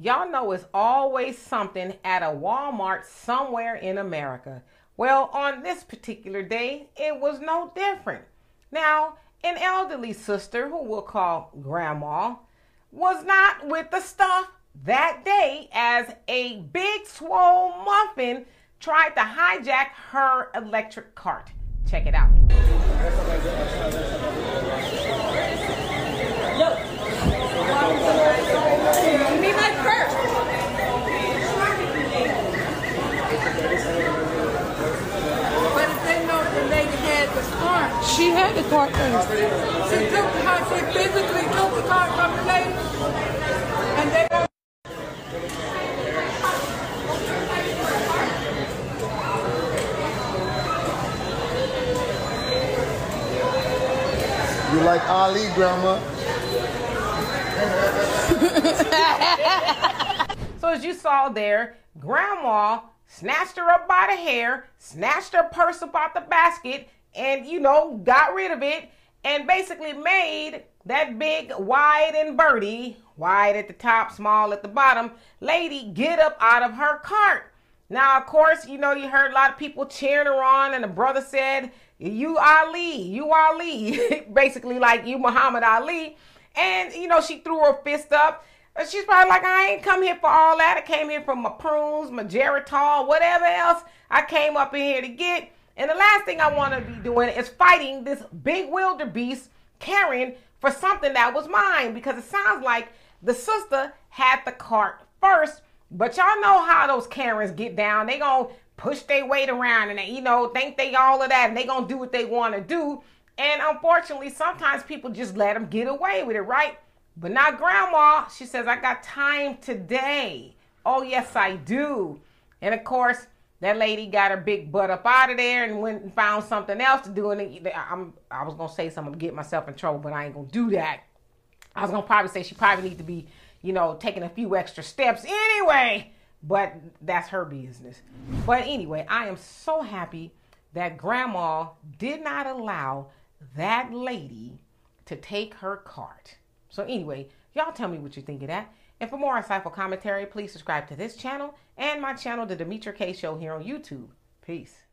Y'all know it's always something at a Walmart somewhere in America. Well, on this particular day, it was no different. Now, an elderly sister, who we'll call Grandma, was not with the stuff that day as a big swole muffin tried to hijack her electric cart. Check it out. She had the card first. She took her, she physically took the card from the lady. And they don't. You like Ali, Grandma? So as you saw there, Grandma snatched her up by the hair, snatched her purse up out the basket, and you know, got rid of it, and basically made that big wide and birdie, wide at the top, small at the bottom, lady get up out of her cart. Now, of course, you know, you heard a lot of people cheering her on, and the brother said, You Ali, you Ali, basically like you Muhammad Ali. And, you know, she threw her fist up. She's probably like, I ain't come here for all that. I came here for my prunes, my Geritol, whatever else I came up in here to get. And the last thing I want to be doing is fighting this big wildebeest, Karen, for something that was mine because it sounds like the sister had the cart first. But y'all know how those Karens get down. They gonna push their weight around and they, you know, think they all of that and they gonna do what they want to do. And unfortunately, sometimes people just let them get away with it, right? But not grandma. She says, I got time today. Oh, yes, I do. And of course, that lady got her big butt up out of there and went and found something else to do. And I'm, I was gonna say something get myself in trouble, but I ain't gonna do that. I was gonna probably say she probably need to be, you know, taking a few extra steps anyway. But that's her business. But anyway, I am so happy that grandma did not allow that lady to take her cart. So anyway, y'all tell me what you think of that. And for more insightful commentary, please subscribe to this channel and my channel, The Demetra Kaye Show here on YouTube. Peace.